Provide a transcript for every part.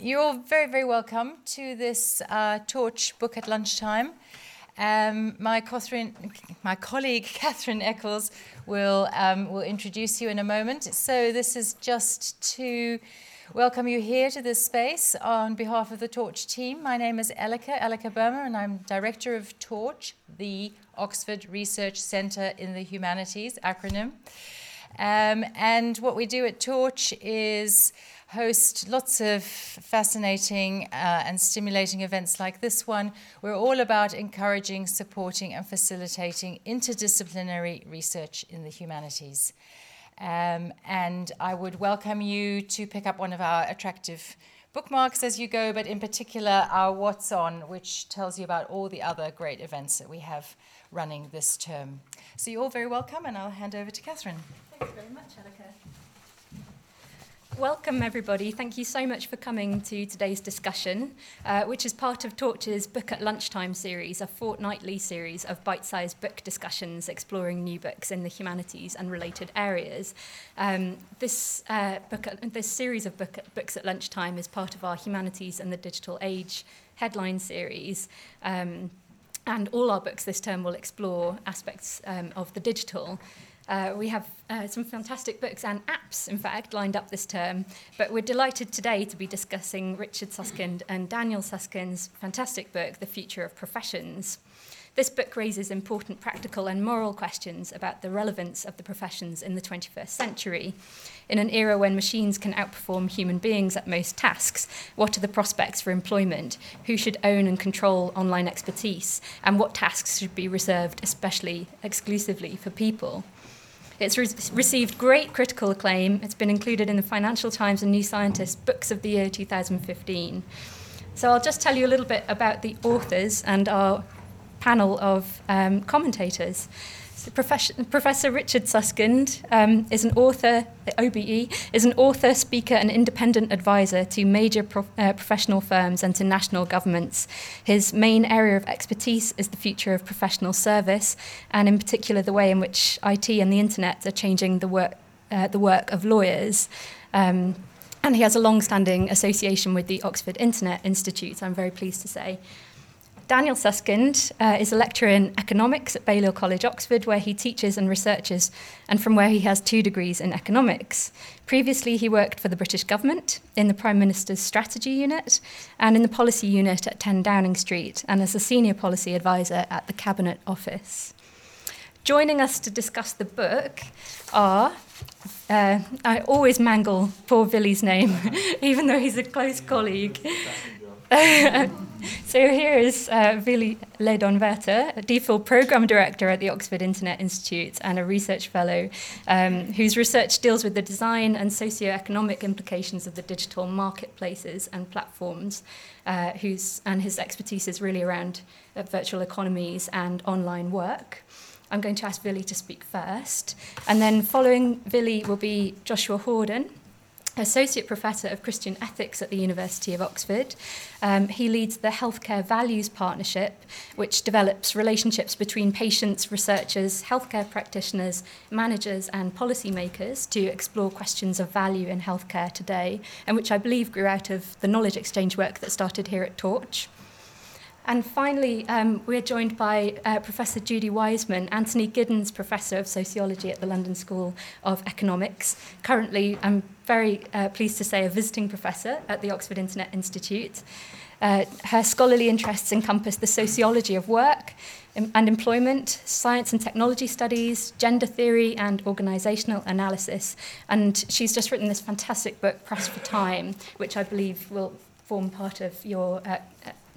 you're all very, very welcome to this uh, Torch book at lunchtime. Um, my, Catherine, my colleague Catherine Eccles will, um, will introduce you in a moment. So, this is just to welcome you here to this space on behalf of the Torch team. My name is Elleke, Elleke Boehmer, and I'm director of Torch, the Oxford Research Centre in the Humanities acronym. Um, and what we do at Torch is host lots of fascinating uh, and stimulating events like this one. We're all about encouraging, supporting, and facilitating interdisciplinary research in the humanities. Um, and I would welcome you to pick up one of our attractive bookmarks as you go, but in particular our What's On, which tells you about all the other great events that we have running this term. So you're all very welcome, and I'll hand over to Catherine. Thanks very much, Elleke. Welcome, everybody. Thank you so much for coming to today's discussion, uh, which is part of Torch's Book at Lunchtime series, a fortnightly series of bite sized book discussions exploring new books in the humanities and related areas. Um, this, uh, book this series of book books at lunchtime is part of our Humanities and the Digital Age headline series. Um, and all our books this term will explore aspects um, of the digital. Uh, we have uh, some fantastic books and apps, in fact, lined up this term. But we're delighted today to be discussing Richard Susskind and Daniel Susskind's fantastic book, The Future of Professions. This book raises important practical and moral questions about the relevance of the professions in the 21st century. In an era when machines can outperform human beings at most tasks, what are the prospects for employment? Who should own and control online expertise? And what tasks should be reserved especially exclusively for people? It's re- received great critical acclaim. It's been included in the Financial Times and New Scientist Books of the Year 2015. So I'll just tell you a little bit about the authors and our panel of um, commentators. So Professor Richard Susskind um, is an author, OBE, is an author, speaker, and independent advisor to major pro- uh, professional firms and to national governments. His main area of expertise is the future of professional service, and in particular the way in which IT and the internet are changing the work, uh, the work of lawyers. Um, and he has a long standing association with the Oxford Internet Institute, I'm very pleased to say. Daniel Susskind uh, is a lecturer in economics at Balliol College, Oxford, where he teaches and researches, and from where he has two degrees in economics. Previously, he worked for the British government in the Prime Minister's Strategy Unit and in the Policy Unit at 10 Downing Street, and as a senior policy advisor at the Cabinet Office. Joining us to discuss the book are uh, I always mangle poor Billy's name, even though he's a close colleague. so here is uh, Vili Lehdonvirta, a DPhil Program Director at the Oxford Internet Institute and a research fellow um, whose research deals with the design and socio-economic implications of the digital marketplaces and platforms, uh, whose, and his expertise is really around uh, virtual economies and online work. I'm going to ask Vili to speak first, and then following Willy will be Joshua Hordern, Associate Professor of Christian Ethics at the University of Oxford. Um, he leads the Healthcare Values Partnership, which develops relationships between patients, researchers, healthcare practitioners, managers, and policymakers to explore questions of value in healthcare today, and which I believe grew out of the knowledge exchange work that started here at Torch. And finally, um, we're joined by uh, Professor Judy Wajcman, Anthony Giddens Professor of Sociology at the London School of Economics. Currently, I'm very uh, pleased to say, a visiting professor at the Oxford Internet Institute. Uh, her scholarly interests encompass the sociology of work and employment, science and technology studies, gender theory, and organisational analysis. And she's just written this fantastic book, Pressed for Time, which I believe will form part of your uh,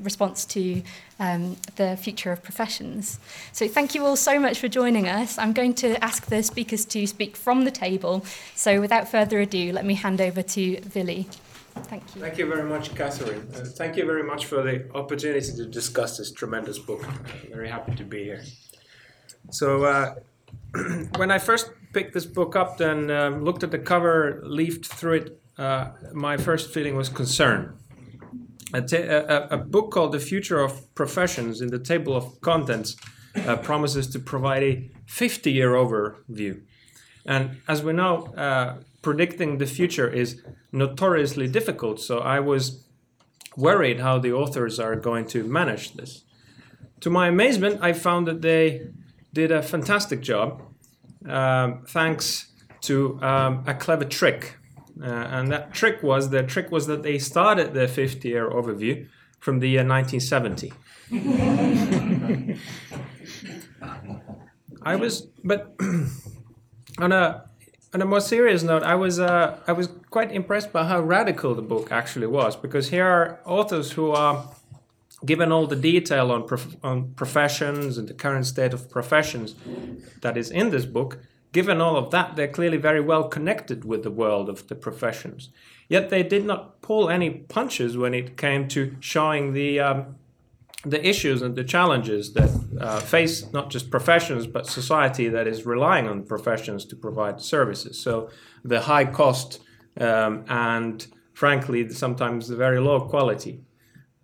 response to um, the future of professions. So, thank you all so much for joining us. I'm going to ask the speakers to speak from the table. So, without further ado, let me hand over to Vili. Thank you. Thank you very much, Catherine. Uh, thank you very much for the opportunity to discuss this tremendous book. Uh, very happy to be here. So, uh, when I first picked this book up, then um, looked at the cover, leafed through it, uh, my first feeling was concern a, a, book called The Future of Professions in the table of contents uh, promises to provide a 50 year overview. And as we know, uh, predicting the future is notoriously difficult. So I was worried how the authors are going to manage this. To my amazement, I found that they did a fantastic job, um, thanks to um, a clever trick. Uh, and that trick was the trick was that they started their 50 year overview from the year 1970. I was, but on a on a more serious note, I was uh, I was quite impressed by how radical the book actually was because here are authors who are given all the detail on prof- on professions and the current state of professions that is in this book. Given all of that, they're clearly very well connected with the world of the professions. Yet they did not pull any punches when it came to showing the um, the issues and the challenges that uh, face not just professions but society that is relying on professions to provide services. So the high cost um, and frankly sometimes the very low quality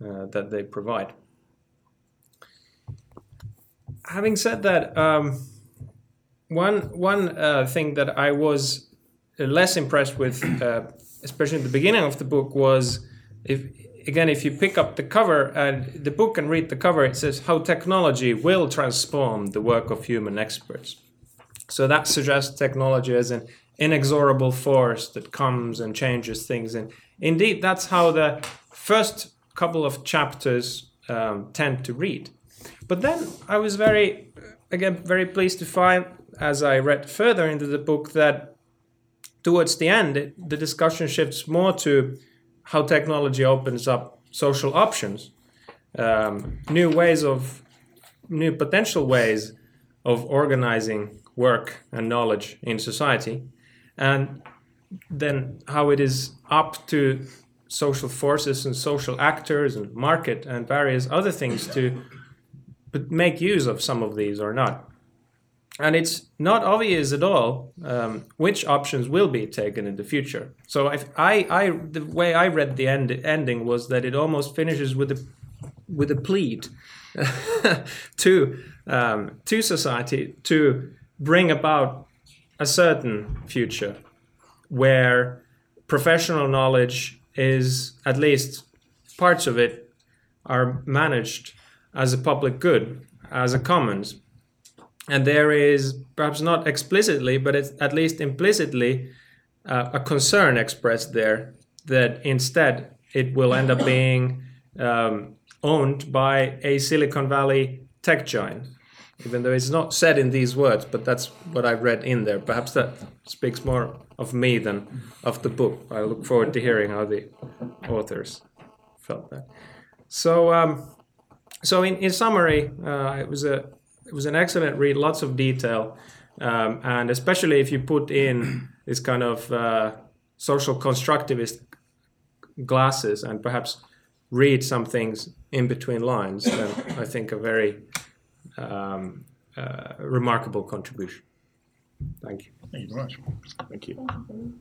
uh, that they provide. Having said that, um, one one uh, thing that I was less impressed with, uh, especially at the beginning of the book, was if again, if you pick up the cover and the book and read the cover, it says how technology will transform the work of human experts. So that suggests technology as an inexorable force that comes and changes things. And indeed, that's how the first couple of chapters um, tend to read. But then I was very, again, very pleased to find, as I read further into the book, that towards the end, it, the discussion shifts more to how technology opens up social options, um, new ways of, new potential ways of organizing work and knowledge in society, and then how it is up to social forces and social actors and market and various other things to make use of some of these or not and it's not obvious at all um, which options will be taken in the future. So I, I, the way I read the end, ending was that it almost finishes with a, with a plead to, um, to society to bring about a certain future where professional knowledge is at least parts of it are managed as a public good, as a commons and there is perhaps not explicitly, but it's at least implicitly uh, a concern expressed there that instead it will end up being um, owned by a Silicon Valley tech giant, even though it's not said in these words, but that's what I've read in there. Perhaps that speaks more of me than of the book. I look forward to hearing how the authors felt that. So, um, so in, in summary, uh, it was a it was an excellent read, lots of detail, um, and especially if you put in this kind of uh, social constructivist glasses and perhaps read some things in between lines, then I think a very um, uh, remarkable contribution. Thank you. Thank you very much. Thank you.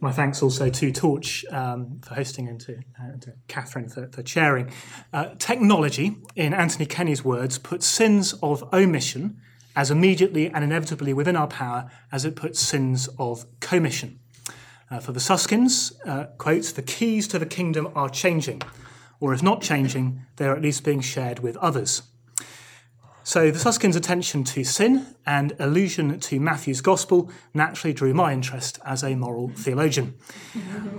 My thanks also to Torch um, for hosting and to, uh, to Catherine for, for chairing. Uh, technology, in Anthony Kenny's words, puts sins of omission as immediately and inevitably within our power as it puts sins of commission. Uh, for the Susskinds, uh, quotes, the keys to the kingdom are changing, or if not changing, they are at least being shared with others. So the Susskind's attention to sin and allusion to Matthew's Gospel naturally drew my interest as a moral theologian.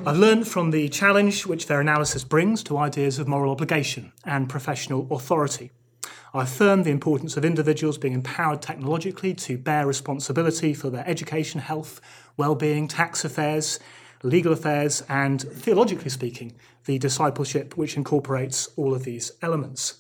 I've learned from the challenge which their analysis brings to ideas of moral obligation and professional authority. I affirm the importance of individuals being empowered technologically to bear responsibility for their education, health, well-being, tax affairs, legal affairs, and theologically speaking, the discipleship which incorporates all of these elements.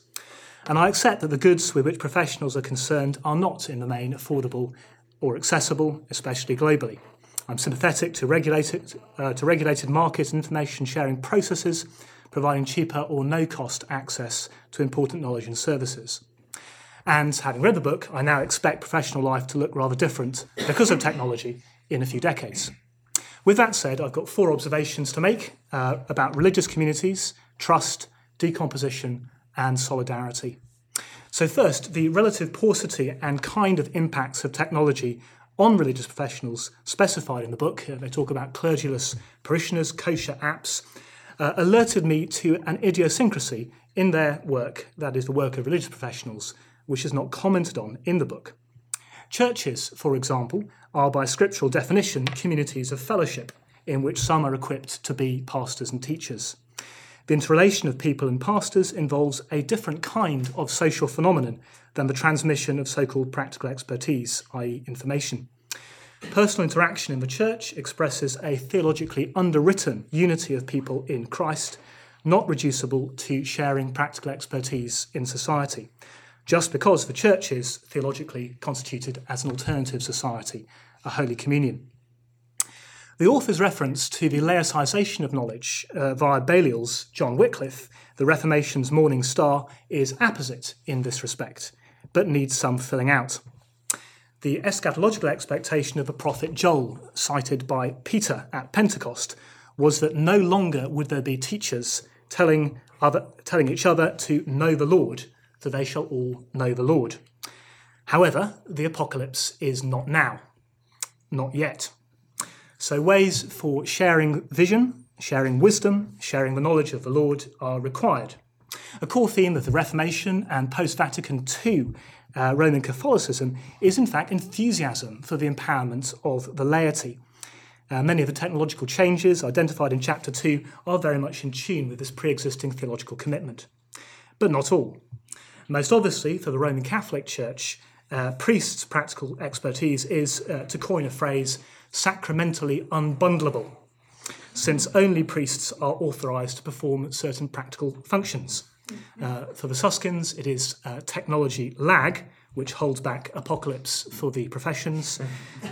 And I accept that the goods with which professionals are concerned are not, in the main, affordable or accessible, especially globally. I'm sympathetic to regulated, uh, to regulated market and information sharing processes, providing cheaper or no cost access to important knowledge and services. And having read the book, I now expect professional life to look rather different because of technology in a few decades. With that said, I've got four observations to make uh, about religious communities, trust, decomposition, and solidarity. So, first, the relative paucity and kind of impacts of technology on religious professionals specified in the book. They talk about clergyless parishioners, kosher apps, uh, alerted me to an idiosyncrasy in their work, that is, the work of religious professionals, which is not commented on in the book. Churches, for example, are by scriptural definition communities of fellowship in which some are equipped to be pastors and teachers. The interrelation of people and pastors involves a different kind of social phenomenon than the transmission of so called practical expertise, i.e., information. Personal interaction in the church expresses a theologically underwritten unity of people in Christ, not reducible to sharing practical expertise in society, just because the church is theologically constituted as an alternative society, a Holy Communion. The author's reference to the laicization of knowledge uh, via Balliol's John Wycliffe, the Reformation's morning star, is apposite in this respect, but needs some filling out. The eschatological expectation of the prophet Joel, cited by Peter at Pentecost, was that no longer would there be teachers telling, other, telling each other to know the Lord, for they shall all know the Lord. However, the apocalypse is not now, not yet. So, ways for sharing vision, sharing wisdom, sharing the knowledge of the Lord are required. A core theme of the Reformation and post Vatican II uh, Roman Catholicism is, in fact, enthusiasm for the empowerment of the laity. Uh, many of the technological changes identified in Chapter 2 are very much in tune with this pre existing theological commitment. But not all. Most obviously, for the Roman Catholic Church, uh, priests' practical expertise is, uh, to coin a phrase, sacramentally unbundleable, since only priests are authorised to perform certain practical functions. Uh, for the Susskinds, it is uh, technology lag, which holds back apocalypse for the professions.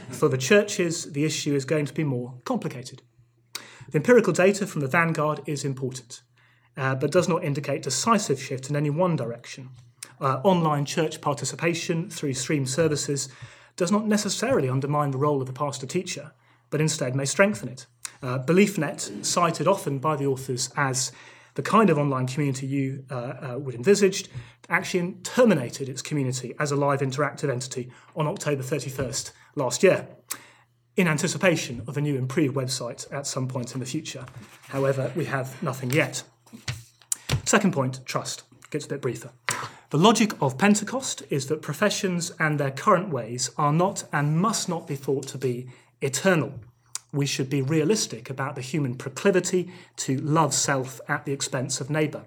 for the churches, the issue is going to be more complicated. The empirical data from the Vanguard is important, uh, but does not indicate decisive shift in any one direction. Uh, online church participation through stream services does not necessarily undermine the role of the pastor teacher, but instead may strengthen it. Uh, BeliefNet, cited often by the authors as the kind of online community you uh, uh, would envisaged, actually terminated its community as a live interactive entity on October 31st last year, in anticipation of a new improved website at some point in the future. However, we have nothing yet. Second point trust. Gets a bit briefer. The logic of Pentecost is that professions and their current ways are not and must not be thought to be eternal. We should be realistic about the human proclivity to love self at the expense of neighbour.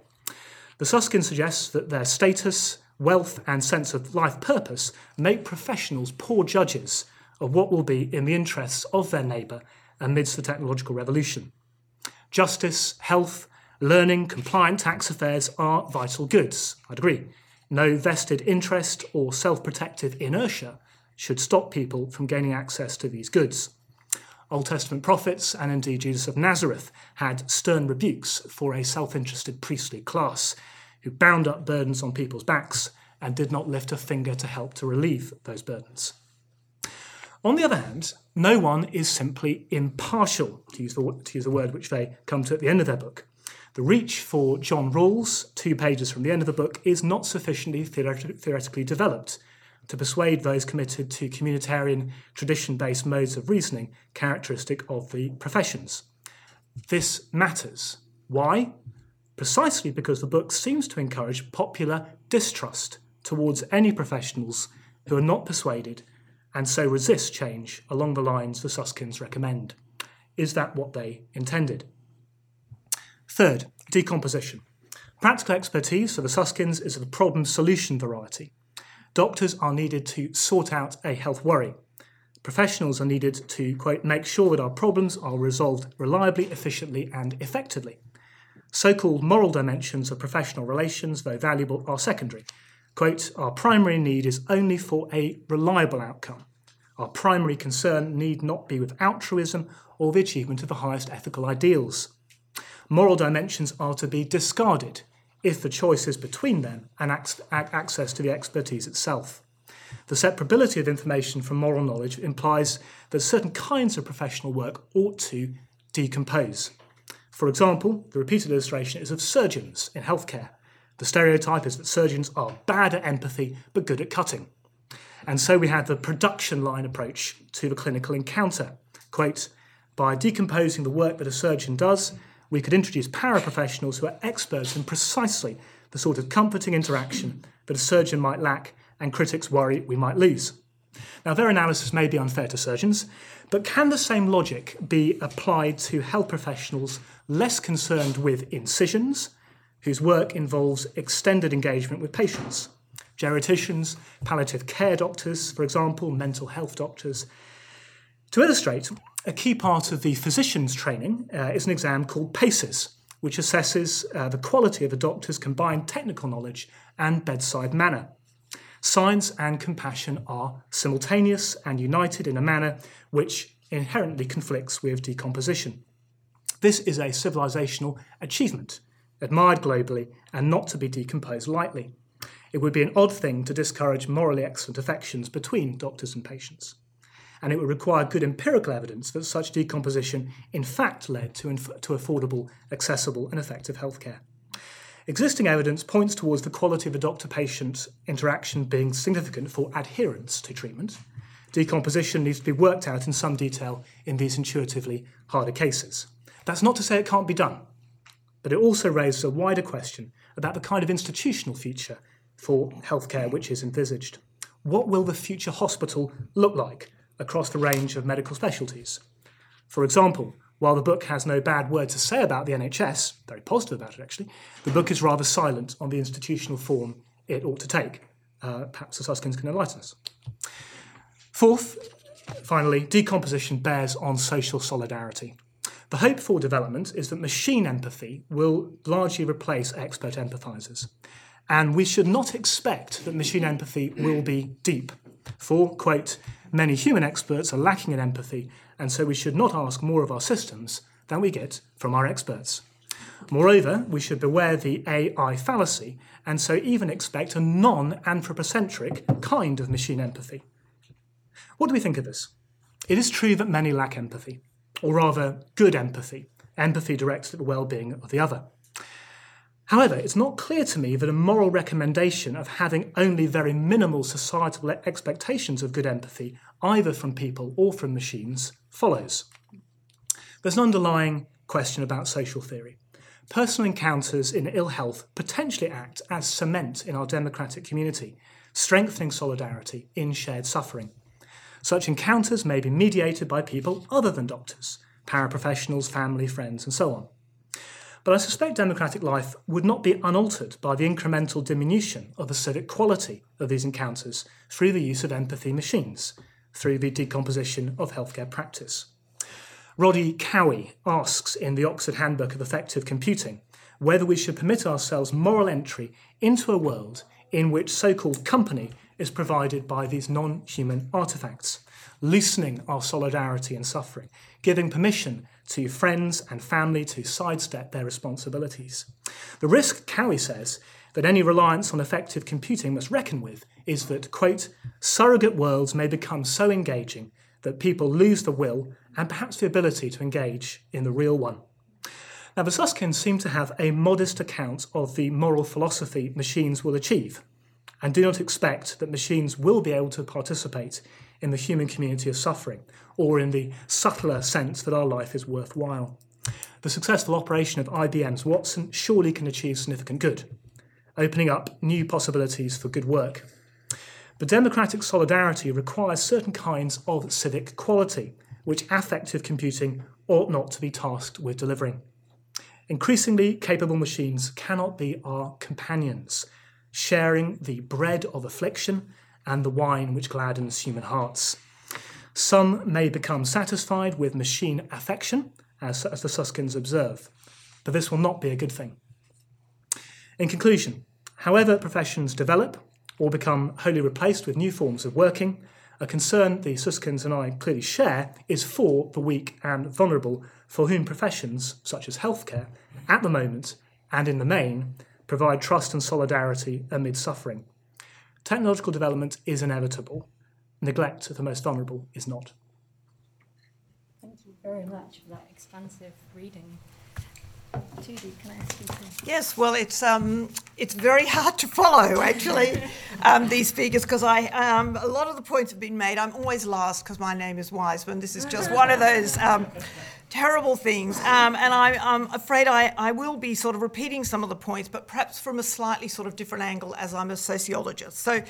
The Susskind suggests that their status, wealth, and sense of life purpose make professionals poor judges of what will be in the interests of their neighbour amidst the technological revolution. Justice, health, learning, compliant tax affairs are vital goods, I'd agree. No vested interest or self protective inertia should stop people from gaining access to these goods. Old Testament prophets, and indeed Jesus of Nazareth, had stern rebukes for a self interested priestly class who bound up burdens on people's backs and did not lift a finger to help to relieve those burdens. On the other hand, no one is simply impartial, to use the, to use a word which they come to at the end of their book. The reach for John Rawls, two pages from the end of the book, is not sufficiently theoretically developed to persuade those committed to communitarian, tradition based modes of reasoning characteristic of the professions. This matters. Why? Precisely because the book seems to encourage popular distrust towards any professionals who are not persuaded and so resist change along the lines the Susskinds recommend. Is that what they intended? Third, decomposition. Practical expertise for the Susskinds is the problem solution variety. Doctors are needed to sort out a health worry. Professionals are needed to, quote, make sure that our problems are resolved reliably, efficiently, and effectively. So called moral dimensions of professional relations, though valuable, are secondary. Quote, our primary need is only for a reliable outcome. Our primary concern need not be with altruism or the achievement of the highest ethical ideals moral dimensions are to be discarded if the choice is between them and access to the expertise itself. The separability of information from moral knowledge implies that certain kinds of professional work ought to decompose. For example, the repeated illustration is of surgeons in healthcare. The stereotype is that surgeons are bad at empathy but good at cutting. And so we have the production line approach to the clinical encounter. Quote, by decomposing the work that a surgeon does, we could introduce paraprofessionals who are experts in precisely the sort of comforting interaction that a surgeon might lack and critics worry we might lose. Now, their analysis may be unfair to surgeons, but can the same logic be applied to health professionals less concerned with incisions, whose work involves extended engagement with patients? Geriatricians, palliative care doctors, for example, mental health doctors. To illustrate, a key part of the physician's training uh, is an exam called PACES, which assesses uh, the quality of a doctor's combined technical knowledge and bedside manner. Science and compassion are simultaneous and united in a manner which inherently conflicts with decomposition. This is a civilizational achievement, admired globally and not to be decomposed lightly. It would be an odd thing to discourage morally excellent affections between doctors and patients. And it would require good empirical evidence that such decomposition in fact led to, inf- to affordable, accessible, and effective healthcare. Existing evidence points towards the quality of a doctor patient interaction being significant for adherence to treatment. Decomposition needs to be worked out in some detail in these intuitively harder cases. That's not to say it can't be done, but it also raises a wider question about the kind of institutional future for healthcare which is envisaged. What will the future hospital look like across the range of medical specialties? For example, while the book has no bad word to say about the NHS, very positive about it actually, the book is rather silent on the institutional form it ought to take. Uh, perhaps the Susskinds can enlighten us. Fourth, finally, decomposition bears on social solidarity. The hope for development is that machine empathy will largely replace expert empathizers. And we should not expect that machine empathy will be deep. For, quote, many human experts are lacking in empathy and so we should not ask more of our systems than we get from our experts. Moreover, we should beware the AI fallacy and so even expect a non anthropocentric kind of machine empathy. What do we think of this? It is true that many lack empathy, or rather, good empathy, empathy directed at the well being of the other. However, it's not clear to me that a moral recommendation of having only very minimal societal expectations of good empathy, either from people or from machines, follows. There's an underlying question about social theory. Personal encounters in ill health potentially act as cement in our democratic community, strengthening solidarity in shared suffering. Such encounters may be mediated by people other than doctors, paraprofessionals, family, friends, and so on. But I suspect democratic life would not be unaltered by the incremental diminution of the civic quality of these encounters through the use of empathy machines, through the decomposition of healthcare practice. Roddy Cowie asks in the Oxford Handbook of Affective Computing whether we should permit ourselves moral entry into a world in which so called company is provided by these non human artifacts, loosening our solidarity and suffering, giving permission to friends and family to sidestep their responsibilities. The risk, Cowie says, that any reliance on affective computing must reckon with is that, quote, surrogate worlds may become so engaging that people lose the will and perhaps the ability to engage in the real one. Now, the Susskinds seem to have a modest account of the moral philosophy machines will achieve, and do not expect that machines will be able to participate in the human community of suffering, or in the subtler sense that our life is worthwhile. The successful operation of IBM's Watson surely can achieve significant good, opening up new possibilities for good work. But democratic solidarity requires certain kinds of civic quality, which affective computing ought not to be tasked with delivering. Increasingly capable machines cannot be our companions, sharing the bread of affliction and the wine which gladdens human hearts. Some may become satisfied with machine affection, as, as the Susskinds observe, but this will not be a good thing. In conclusion, however professions develop or become wholly replaced with new forms of working, a concern the Susskinds and I clearly share is for the weak and vulnerable, for whom professions, such as healthcare, at the moment and in the main, provide trust and solidarity amid suffering. Technological development is inevitable. Neglect of the most vulnerable is not. Thank you very much for that expansive reading. Judy, can I ask you to? Yes, well, it's um, it's very hard to follow actually um, these speakers because I um, a lot of the points have been made. I'm always last because my name is Wajcman. This is just one of those um, terrible things. Um, and I, am afraid I, I will be sort of repeating some of the points, but perhaps from a slightly sort of different angle as I'm a sociologist. So,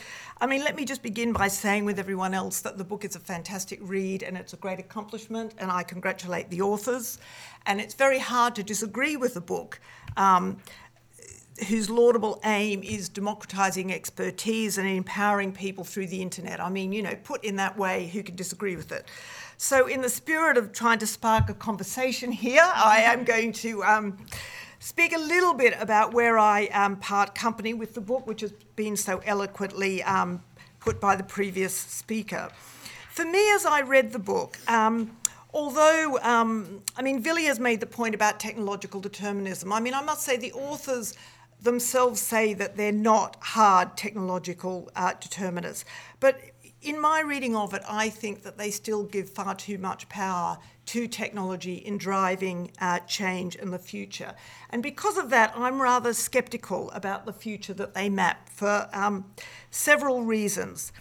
I mean, let me just begin by saying with everyone else that the book is a fantastic read and it's a great accomplishment, and I congratulate the authors. And it's very hard to disagree with the book. Um, whose laudable aim is democratizing expertise and empowering people through the internet. I mean, you know, put in that way, who could disagree with it? So, in the spirit of trying to spark a conversation here, I am going to um, speak a little bit about where I um, part company with the book, which has been so eloquently um, put by the previous speaker. For me, as I read the book, um, although, um, I mean, Villiers made the point about technological determinism. I mean, I must say the authors themselves say that they're not hard technological uh, determinists. But in my reading of it, I think that they still give far too much power to technology in driving uh, change in the future. And because of that, I'm rather sceptical about the future that they map for um, several reasons.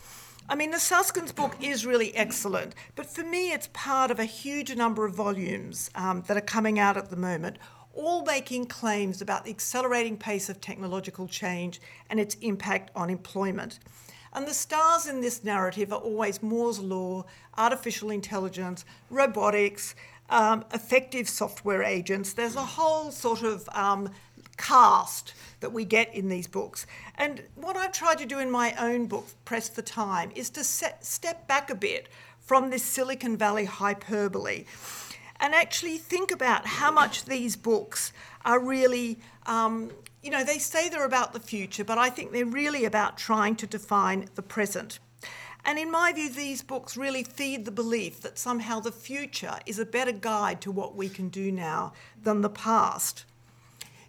I mean, the Susskinds book is really excellent, but for me, it's part of a huge number of volumes um, that are coming out at the moment, all making claims about the accelerating pace of technological change and its impact on employment. And the stars in this narrative are always Moore's Law, artificial intelligence, robotics, um, effective software agents. There's a whole sort of um, cast that we get in these books. And what I've tried to do in my own book, Pressed for Time, is to set, step back a bit from this Silicon Valley hyperbole and actually think about how much these books are really um, you know, they say they're about the future, but I think they're really about trying to define the present. And in my view, these books really feed the belief that somehow the future is a better guide to what we can do now than the past.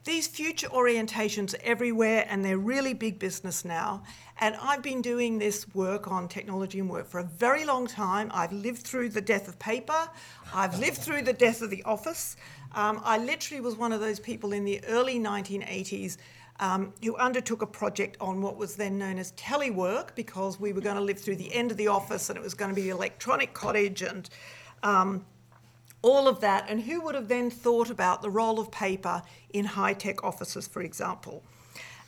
These future orientations are everywhere and they're really big business now. And I've been doing this work on technology and work for a very long time. I've lived through the death of paper, I've lived through the death of the office. Um, I literally was one of those people in the early 1980s um, who undertook a project on what was then known as telework because we were going to live through the end of the office and it was going to be the electronic cottage and um, all of that. And who would have then thought about the role of paper in high tech offices, for example?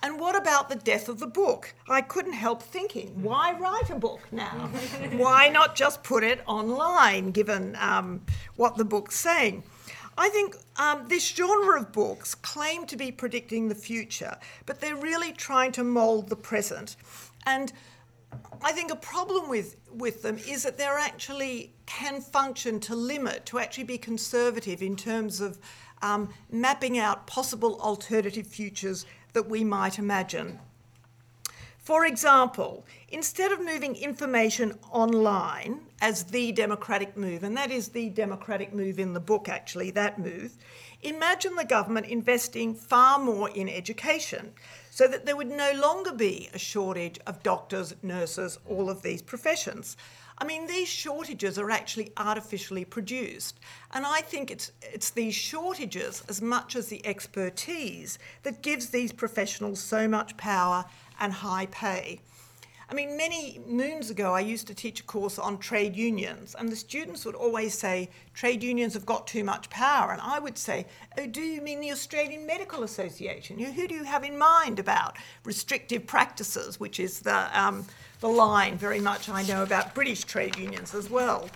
And what about the death of the book? I couldn't help thinking, why write a book now? why not just put it online, given um, what the book's saying? I think um, this genre of books claim to be predicting the future, but they're really trying to mould the present. And I think a problem with, with them is that they're actually can function to limit, to actually be conservative in terms of um, mapping out possible alternative futures that we might imagine. For example, instead of moving information online as the democratic move, and that is the democratic move in the book, actually, that move, imagine the government investing far more in education so that there would no longer be a shortage of doctors, nurses, all of these professions. I mean, these shortages are actually artificially produced. And I think it's, it's these shortages, as much as the expertise, that gives these professionals so much power and high pay. I mean, many moons ago, I used to teach a course on trade unions, and the students would always say, trade unions have got too much power. And I would say, oh, do you mean the Australian Medical Association? Who do you have in mind about restrictive practices, which is the, um, the line very much I know about British trade unions as well.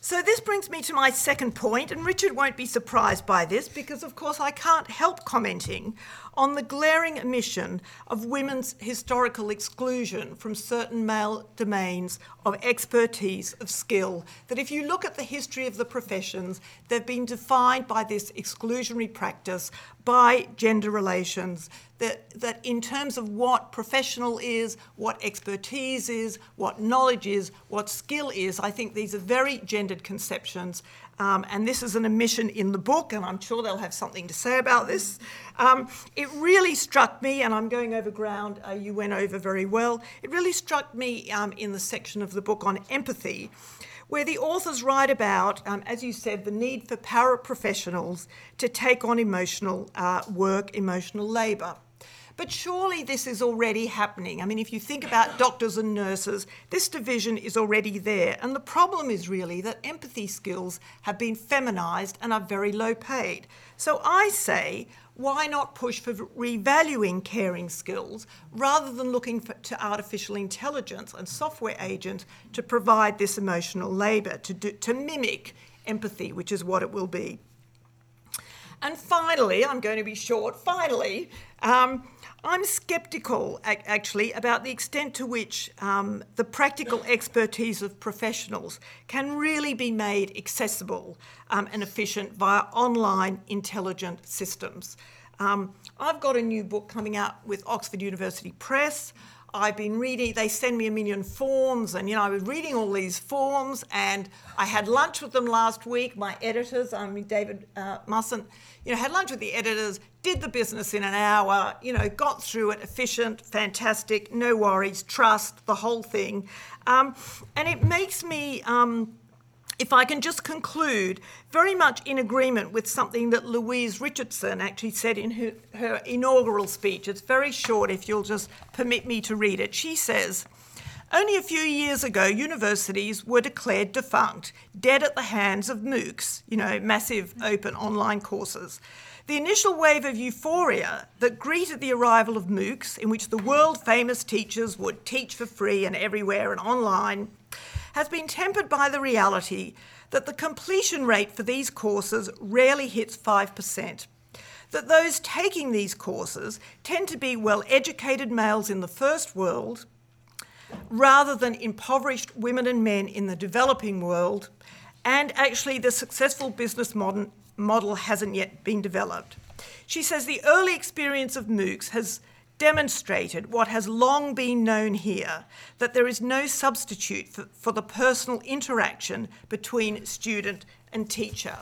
So, this brings me to my second point, and Richard won't be surprised by this because, of course, I can't help commenting on the glaring omission of women's historical exclusion from certain male domains of expertise, of skill. That if you look at the history of the professions, they've been defined by this exclusionary practice, by gender relations, that, that in terms of what professional is, what expertise is, what knowledge is, what skill is, I think these are very gendered conceptions um, and this is an omission in the book, and I'm sure they'll have something to say about this. Um, it really struck me, and I'm going over ground uh, you went over very well. It really struck me um, in the section of the book on empathy, where the authors write about, um, as you said, the need for paraprofessionals to take on emotional uh, work, emotional labour. But surely this is already happening. I mean, if you think about doctors and nurses, this division is already there. And the problem is really that empathy skills have been feminized and are very low paid. So I say, why not push for revaluing caring skills rather than looking for, to artificial intelligence and software agents to provide this emotional labour, to, do, to mimic empathy, which is what it will be. And finally, I'm going to be short, finally, um, I'm sceptical actually about the extent to which um, the practical expertise of professionals can really be made accessible um, and efficient via online intelligent systems. Um, I've got a new book coming out with Oxford University Press. I've been reading, they send me a million forms, and you know, I was reading all these forms, and I had lunch with them last week. My editors, I mean, David uh, you know, had lunch with the editors, did the business in an hour, you know, got through it, efficient, fantastic, no worries, trust, the whole thing. Um, and it makes me. Um, if I can just conclude, very much in agreement with something that Louise Richardson actually said in her, her, inaugural speech. It's very short, if you'll just permit me to read it. She says, only a few years ago, universities were declared defunct, dead at the hands of MOOCs, you know, massive open online courses. The initial wave of euphoria that greeted the arrival of MOOCs, in which the world famous teachers would teach for free and everywhere and online, has been tempered by the reality that the completion rate for these courses rarely hits 5%. That those taking these courses tend to be well educated males in the first world rather than impoverished women and men in the developing world, and actually the successful business modern, model hasn't yet been developed. She says the early experience of MOOCs has demonstrated what has long been known here that there is no substitute for, for the personal interaction between student and teacher.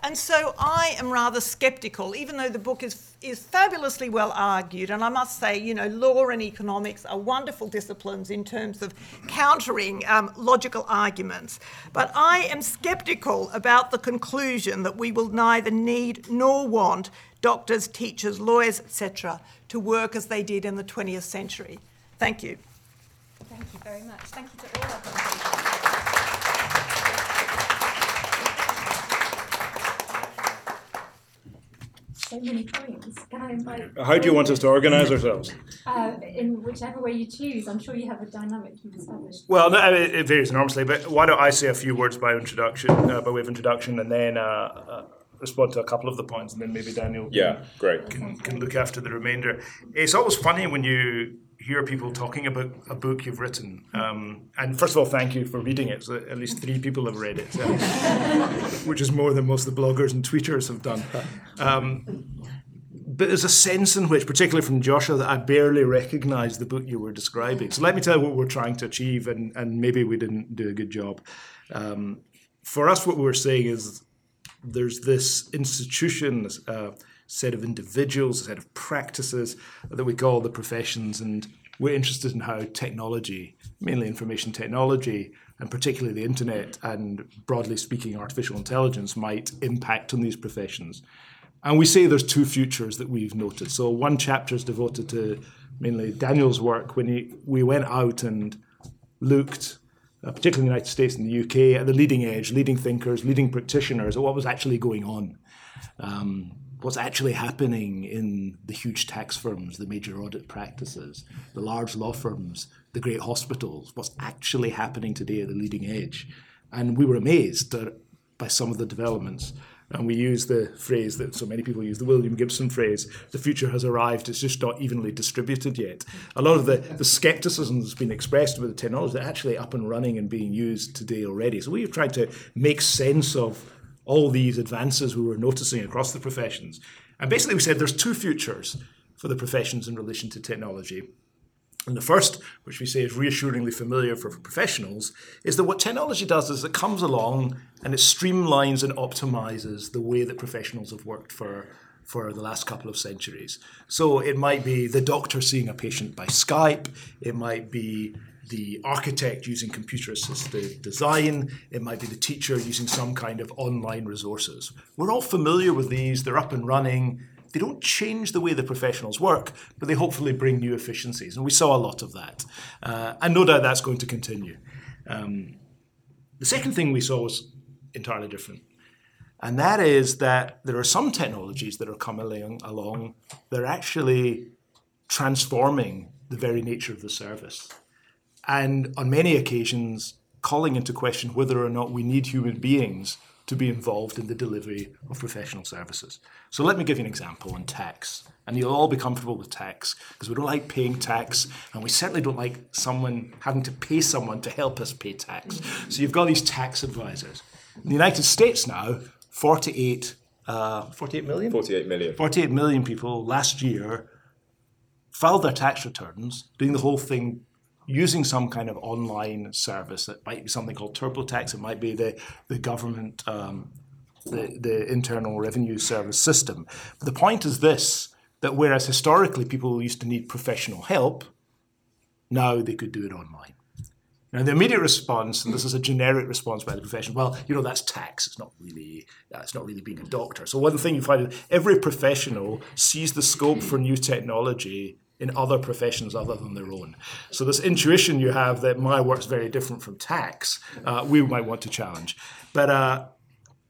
And so I am rather sceptical, even though the book is, is fabulously well argued. And I must say, you know, law and economics are wonderful disciplines in terms of countering um, logical arguments. But I am sceptical about the conclusion that we will neither need nor want doctors, teachers, lawyers, etc., to work as they did in the 20th century. Thank you. Thank you very much. Thank you to all of them. so many points. Can I invite? How do you want us to organise ourselves? Uh, in whichever way you choose. I'm sure you have a dynamic you've established. Well, no, it varies enormously. But why don't I say a few words by introduction, uh, by way of introduction, and then uh, uh respond to a couple of the points, and then maybe Daniel. Yeah, great. Can, can look after the remainder. It's always funny when you hear people talking about a book you've written. Um, and first of all, thank you for reading it. So at least three people have read it, which is more than most of the bloggers and tweeters have done. Um, but there's a sense in which, particularly from Joshua, that I barely recognised the book you were describing. So let me tell you what we're trying to achieve, and, and maybe we didn't do a good job. Um, for us, what we're saying is there's this institution, a uh, set of individuals, a set of practices that we call the professions, and we're interested in how technology, mainly information technology, and particularly the internet, and broadly speaking, artificial intelligence, might impact on these professions. And we say there's two futures that we've noted. So one chapter is devoted to mainly Daniel's work when he, we went out and looked uh, particularly in the United States and the UK, at the leading edge, leading thinkers, leading practitioners, of what was actually going on. Um, what's actually happening in the huge tax firms, the major audit practices, the large law firms, the great hospitals, what's actually happening today at the leading edge. And we were amazed by some of the developments. And we use the phrase that so many people use, the William Gibson phrase, the future has arrived, it's just not evenly distributed yet. A lot of the, the skepticism that's been expressed about the technology is actually up and running and being used today already. So we've tried to make sense of all these advances we were noticing across the professions. And basically we said there's two futures for the professions in relation to technology. And the first, which we say is reassuringly familiar for professionals, is that what technology does is it comes along and it streamlines and optimizes the way that professionals have worked for, for the last couple of centuries. So it might be the doctor seeing a patient by Skype, it might be the architect using computer assisted design, it might be the teacher using some kind of online resources. We're all familiar with these, they're up and running, they don't change the way the professionals work, but they hopefully bring new efficiencies. And we saw a lot of that. Uh, and no doubt that's going to continue. Um, the second thing we saw was entirely different. And that is that there are some technologies that are coming along that are actually transforming the very nature of the service. And on many occasions, calling into question whether or not we need human beings to be involved in the delivery of professional services. So let me give you an example on tax. And you'll all be comfortable with tax because we don't like paying tax and we certainly don't like someone having to pay someone to help us pay tax. So you've got these tax advisors. In the United States now, 48, uh, 48 million? 48 million. 48 million people last year filed their tax returns, doing the whole thing using some kind of online service. It might be something called TurboTax. It might be the the government, um, the the Internal Revenue Service system. But the point is this: that whereas historically people used to need professional help, now they could do it online. Now, the immediate response, and this is a generic response by the profession, well, you know, that's tax. It's not really, it's not really being a doctor. So one thing you find is every professional sees the scope for new technology in other professions other than their own. So this intuition you have that my work's very different from tax, uh, we might want to challenge. But uh,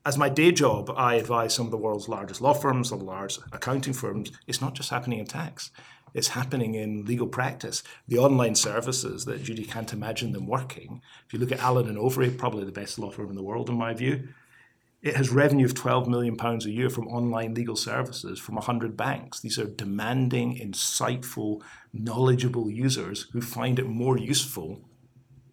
as my day job, I advise some of the world's largest law firms, the large accounting firms. It's not just happening in tax. It's happening in legal practice. The online services that Judy can't imagine them working. If you look at Allen and Overy, probably the best law firm in the world in my view, it has revenue of 12 million pounds a year from online legal services from 100 banks. These are demanding, insightful, knowledgeable users who find it more useful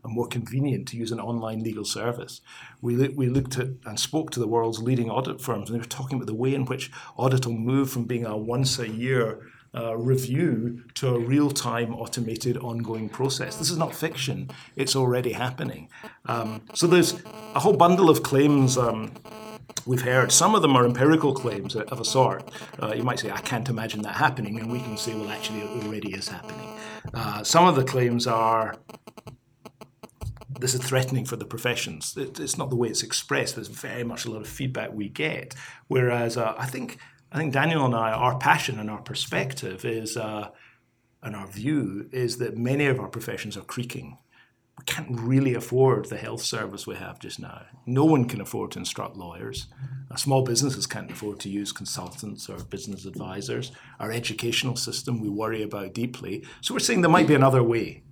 and more convenient to use an online legal service. We, we looked at and spoke to the world's leading audit firms, and they were talking about the way in which audit will move from being a once a year uh, review to a real time automated ongoing process. This is not fiction, it's already happening. Um, so there's a whole bundle of claims. Um, we've heard. Some of them are empirical claims of a sort. Uh, you might say, I can't imagine that happening, and we can say, well, actually, it already is happening. Uh, some of the claims are this is threatening for the professions. It, it's not the way it's expressed, it's very much a lot of feedback we get. Whereas uh, I think I think Daniel and I, our passion and our perspective is, uh, and our view is that many of our professions are creaking can't really afford the health service we have just now. No one can afford to instruct lawyers. Our small businesses can't afford to use consultants or business advisors. Our educational system we worry about deeply. So we're saying there might be another way.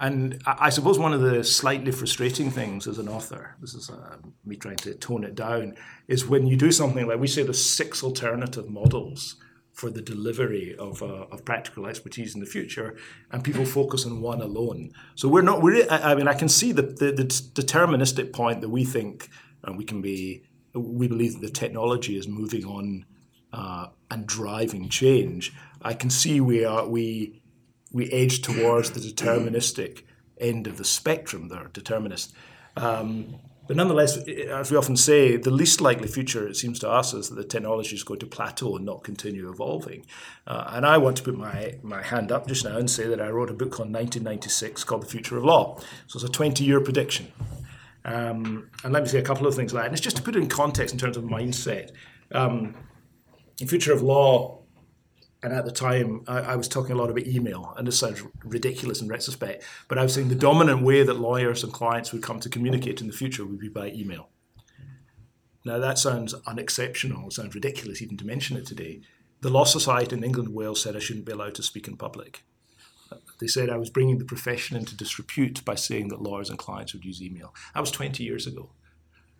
And I suppose one of the slightly frustrating things as an author, this is uh, me trying to tone it down, is when you do something like we say there's six alternative models for the delivery of, uh, of practical expertise in the future, and people focus on one alone. So we're not. We're. I mean, I can see the, the, the deterministic point that we think and we can be. We believe that the technology is moving on uh, and driving change. I can see we are we we edge towards the deterministic end of the spectrum. There, determinist. Um, but nonetheless, as we often say, the least likely future, it seems to us, is that the technology is going to plateau and not continue evolving. Uh, and I want to put my, my hand up just now and say that I wrote a book on 1996 called The Future of Law. So it's a 20 year prediction. Um, and let me say a couple of things like that. And it's just to put it in context in terms of mindset. Um, the future of law and at the time I, I, was talking a lot about email and this sounds ridiculous in retrospect but i was saying the dominant way that lawyers and clients would come to communicate in the future would be by email. Now that sounds unexceptional it sounds ridiculous even to mention it today. The law society in england and wales said i shouldn't be allowed to speak in public. They said i was bringing the profession into disrepute by saying that lawyers and clients would use email. That was 20 years ago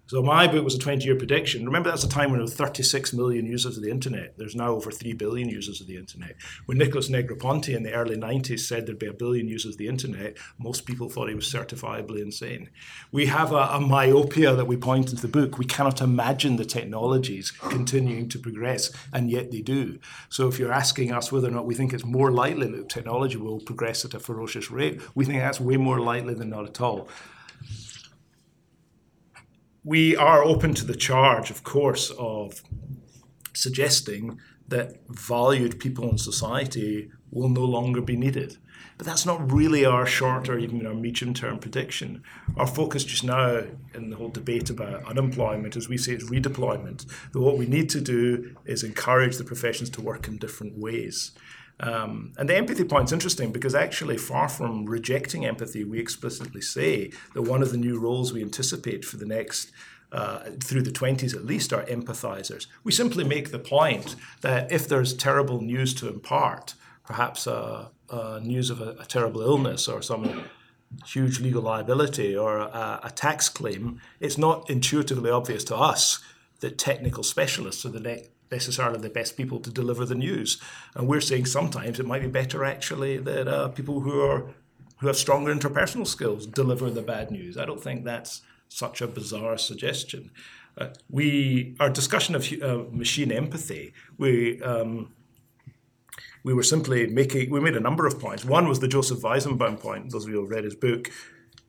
so my book was a 20-year prediction. Remember, that's a time when there were 36 million users of the internet. There's now over 3 billion users of the internet. When Nicholas Negroponte in the early 90s said there'd be a billion users of the internet, most people thought he was certifiably insane. We have a, a myopia that we point into the book. We cannot imagine the technologies continuing to progress, and yet they do. So if you're asking us whether or not we think it's more likely that technology will progress at a ferocious rate, we think that's way more likely than not at all we are open to the charge, of course, of suggesting that valued people in society will no longer be needed. But that's not really our short or even our medium term prediction. Our focus just now in the whole debate about unemployment, as we say, is redeployment. That what we need to do is encourage the professions to work in different ways. Um, and the empathy point is interesting because actually, far from rejecting empathy, we explicitly say that one of the new roles we anticipate for the next uh, through the 20s at least, are empathizers. We simply make the point that if there's terrible news to impart, perhaps uh, uh, news of a, a, terrible illness or some huge legal liability or a, a, tax claim, it's not intuitively obvious to us that technical specialists are the ne- necessarily the best people to deliver the news. And we're saying sometimes it might be better actually that uh, people who are who have stronger interpersonal skills deliver the bad news. I don't think that's such a bizarre suggestion. Uh, we our discussion of uh, machine empathy. We um, we were simply making we made a number of points. One was the Joseph Weizenbaum point. Those of you who read his book,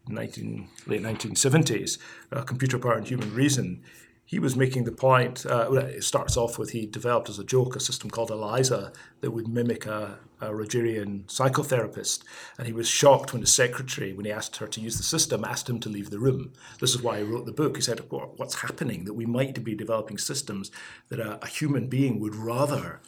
19, late 1970s, uh, Computer Power and Human Reason he was making the point. Uh, it starts off with he developed as a joke a system called ELIZA that would mimic a, a Rogerian psychotherapist, and he was shocked when his secretary, when he asked her to use the system, asked him to leave the room. This is why he wrote the book. He said, "What's happening? That we might be developing systems that a, a human being would rather."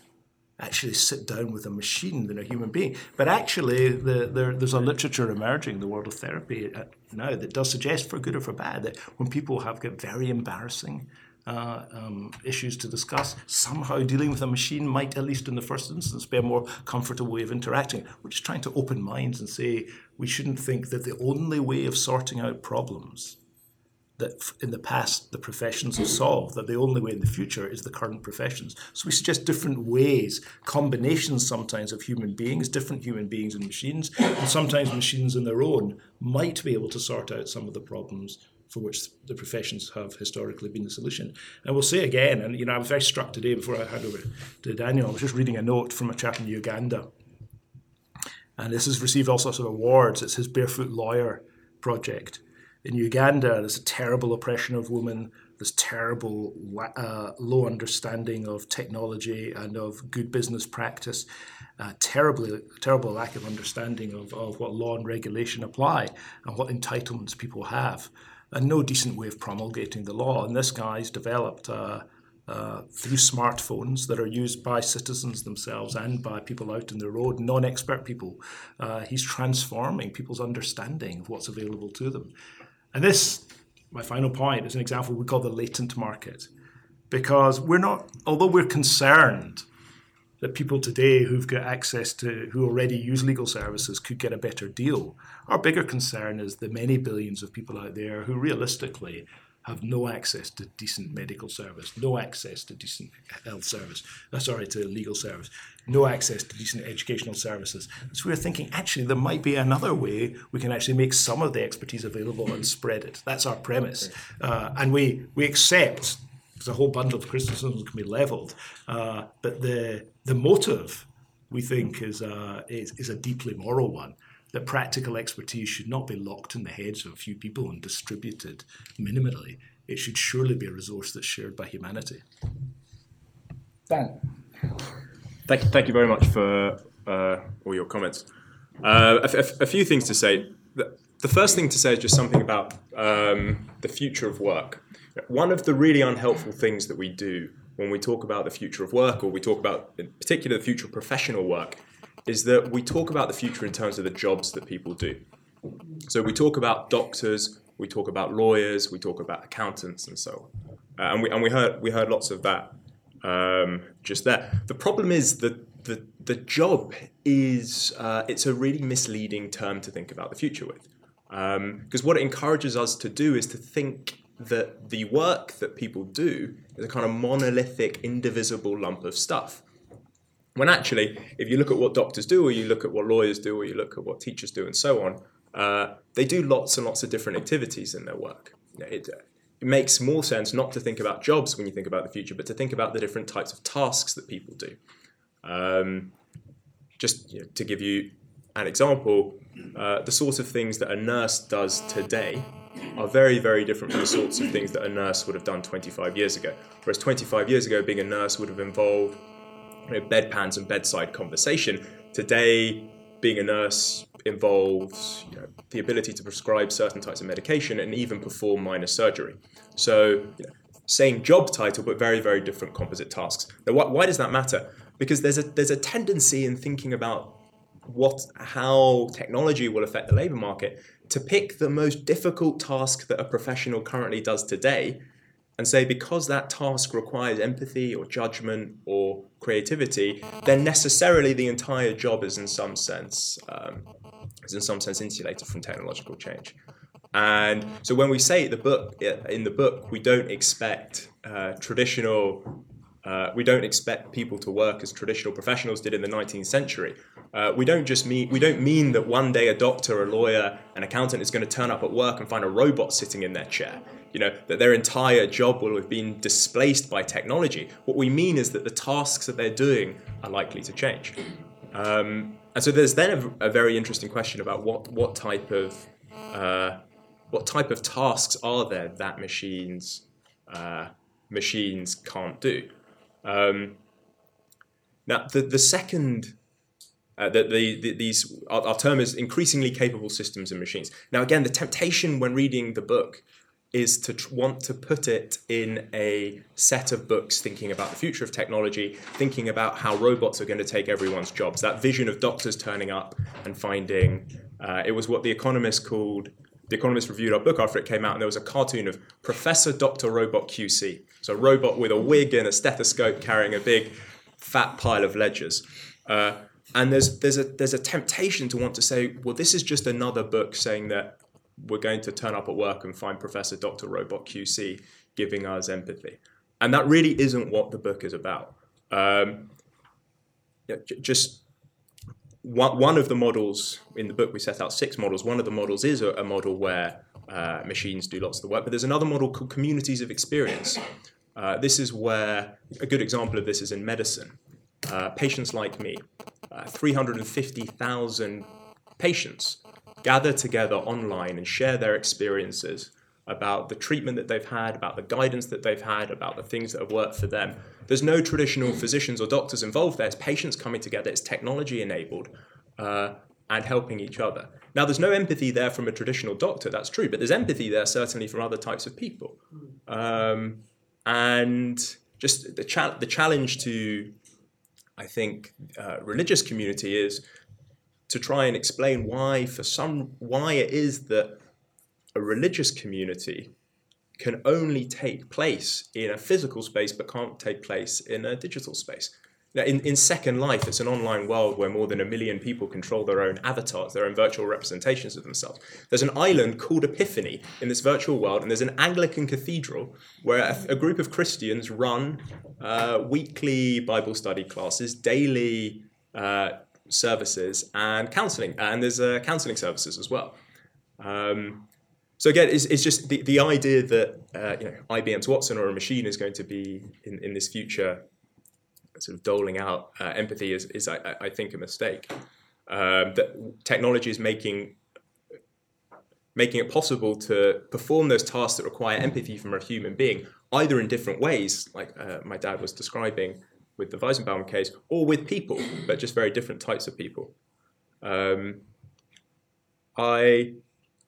Actually sit down with a machine than a human being. But actually, the, there, there's a literature emerging in the world of therapy uh, now that does suggest, for good or for bad, that when people have got very embarrassing uh, um, issues to discuss, somehow dealing with a machine might, at least in the first instance, be a more comfortable way of interacting. We're just trying to open minds and say we shouldn't think that the only way of sorting out problems that in the past the professions have solved, that the only way in the future is the current professions. So we suggest different ways, combinations sometimes of human beings, different human beings and machines, and sometimes machines in their own might be able to sort out some of the problems for which the professions have historically been the solution. And we'll say again, and you know, I was very struck today before I hand over to Daniel, I was just reading a note from a chap in Uganda. And this has received all sorts of awards. It's his Barefoot Lawyer project in Uganda, there's a terrible oppression of women. There's terrible uh, low understanding of technology and of good business practice. Uh, terribly, terrible lack of understanding of, of what law and regulation apply and what entitlements people have, and no decent way of promulgating the law. And this guy's developed uh, uh, through smartphones that are used by citizens themselves and by people out in the road, non expert people. Uh, he's transforming people's understanding of what's available to them. And this, my final point, is an example we call the latent market. Because we're not, although we're concerned that people today who've got access to, who already use legal services could get a better deal, our bigger concern is the many billions of people out there who realistically have no access to decent medical service, no access to decent health service, uh, sorry, to legal service, no access to decent educational services. So we're thinking actually there might be another way we can actually make some of the expertise available and spread it. That's our premise. Uh, and we, we accept there's a whole bundle of criticisms can be leveled, uh, but the, the motive we think is, uh, is, is a deeply moral one that practical expertise should not be locked in the heads of a few people and distributed minimally. It should surely be a resource that's shared by humanity. Dan. Thank you, thank you very much for uh, all your comments. Uh, a, a, a, few things to say. The, the, first thing to say is just something about um, the future of work. One of the really unhelpful things that we do when we talk about the future of work, or we talk about, in particular, the future of professional work, is that we talk about the future in terms of the jobs that people do. So we talk about doctors, we talk about lawyers, we talk about accountants, and so on. Uh, and we and we heard we heard lots of that um, just there. The problem is that the the job is uh, it's a really misleading term to think about the future with, because um, what it encourages us to do is to think that the work that people do is a kind of monolithic, indivisible lump of stuff. When actually, if you look at what doctors do, or you look at what lawyers do, or you look at what teachers do, and so on, uh, they do lots and lots of different activities in their work. It, it makes more sense not to think about jobs when you think about the future, but to think about the different types of tasks that people do. Um, just you know, to give you an example, uh, the sorts of things that a nurse does today are very, very different from the sorts of things that a nurse would have done 25 years ago. Whereas 25 years ago, being a nurse would have involved you know, bedpans and bedside conversation. today, being a nurse involves you know, the ability to prescribe certain types of medication and even perform minor surgery. So, you know, same job title, but very, very different composite tasks. Now, why, why does that matter? Because there's a there's a tendency in thinking about what how technology will affect the labor market to pick the most difficult task that a professional currently does today and say because that task requires empathy or judgment or creativity, then necessarily the entire job is in some sense um, is in some sense insulated from technological change. And so when we say the book in the book, we don't expect uh, traditional. Uh, we don't expect people to work as traditional professionals did in the 19th century. Uh, we don't just mean we don't mean that one day a doctor, a lawyer, an accountant is going to turn up at work and find a robot sitting in their chair. You know that their entire job will have been displaced by technology. What we mean is that the tasks that they're doing are likely to change. Um, and so there's then a, a, very interesting question about what what type of uh, what type of tasks are there that machines uh, machines can't do. Um, now the the second uh, the, the, the, these our, our, term is increasingly capable systems and machines. Now, again, the temptation when reading the book is to tr- want to put it in a set of books thinking about the future of technology, thinking about how robots are going to take everyone's jobs. That vision of doctors turning up and finding uh, it was what the Economist called. The Economist reviewed our book after it came out, and there was a cartoon of Professor Doctor Robot QC. So a robot with a wig and a stethoscope carrying a big fat pile of ledgers. Uh, and there's there's a there's a temptation to want to say, well, this is just another book saying that we're going to turn up at work and find Professor Dr. Robot QC giving us empathy, and that really isn't what the book is about. Um, just one, one of the models in the book we set out six models. One of the models is a, a model where uh, machines do lots of the work, but there's another model called communities of experience. Uh, this is where a good example of this is in medicine. Uh, patients like me, uh, 350,000 patients gather together online and share their experiences about the treatment that they've had, about the guidance that they've had, about the things that have worked for them. There's no traditional physicians or doctors involved there. It's patients coming together, it's technology enabled, uh, and helping each other. Now, there's no empathy there from a traditional doctor, that's true, but there's empathy there certainly from other types of people. Um, and just the, cha- the challenge to I think, uh, religious community is to try and explain why, for some, why it is that a religious community can only take place in a physical space but can't take place in a digital space. Now, in, in Second Life, it's an online world where more than a million people control their own avatars, their own virtual representations of themselves. There's an island called Epiphany in this virtual world, and there's an Anglican cathedral where a, a group of Christians run uh, weekly Bible study classes, daily uh, services, and counseling. And there's uh, counseling services as well. Um, so again, it's, it's just the, the idea that uh, you know, IBM's Watson or a machine is going to be in, in this future sort of doling out uh, empathy is, is I, I, think, a mistake. Um, that technology is making making it possible to perform those tasks that require empathy from a human being, either in different ways, like uh, my dad was describing with the Weizenbaum case, or with people, but just very different types of people. Um, I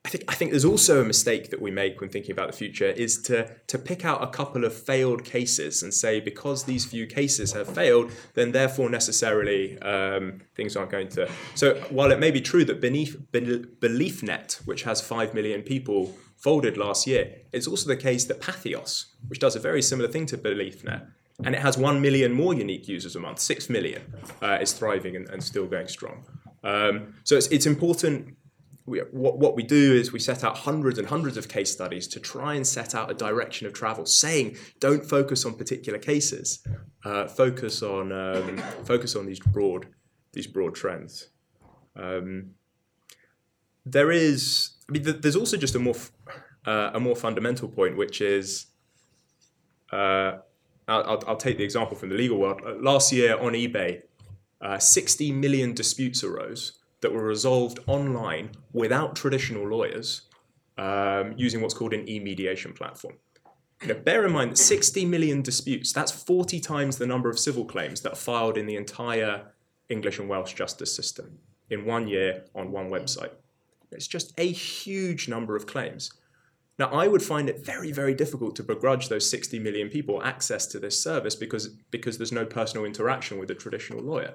I think I think there's also a mistake that we make when thinking about the future is to to pick out a couple of failed cases and say because these few cases have failed, then therefore necessarily um, things aren't going to. So while it may be true that beneath BeliefNet, which has five million people, folded last year, it's also the case that Patheos, which does a very similar thing to BeliefNet, and it has one million more unique users a month, six million, uh, is thriving and, and still going strong. Um, so it's, it's important we, what, what we do is we set out hundreds and hundreds of case studies to try and set out a direction of travel, saying don't focus on particular cases, uh, focus on um, focus on these broad these broad trends. Um, there is, I mean, th- there's also just a more uh, a more fundamental point, which is. Uh, I'll, I'll, take the example from the legal world. Uh, last year on eBay, uh, 60 million disputes arose that were resolved online without traditional lawyers um, using what's called an e-mediation platform. Now, bear in mind that 60 million disputes, that's 40 times the number of civil claims that are filed in the entire English and Welsh justice system in one year on one website. It's just a huge number of claims. Now, I would find it very, very difficult to begrudge those 60 million people access to this service because, because there's no personal interaction with a traditional lawyer.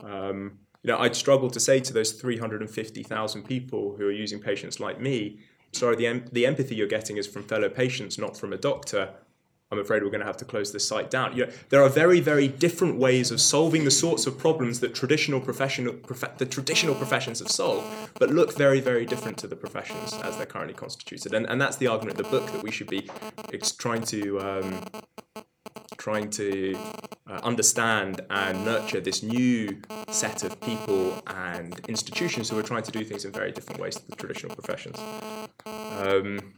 Um, you know, I'd struggle to say to those 350,000 people who are using patients like me, sorry, the, em- the empathy you're getting is from fellow patients, not from a doctor. I'm afraid we're going to have to close this site down. You know, there are very, very different ways of solving the sorts of problems that traditional professional, prof- the traditional professions have solved, but look very, very different to the professions as they're currently constituted. And, and that's the argument of the book that we should be trying to um, trying to uh, understand and nurture this new set of people and institutions who are trying to do things in very different ways to the traditional professions. Um,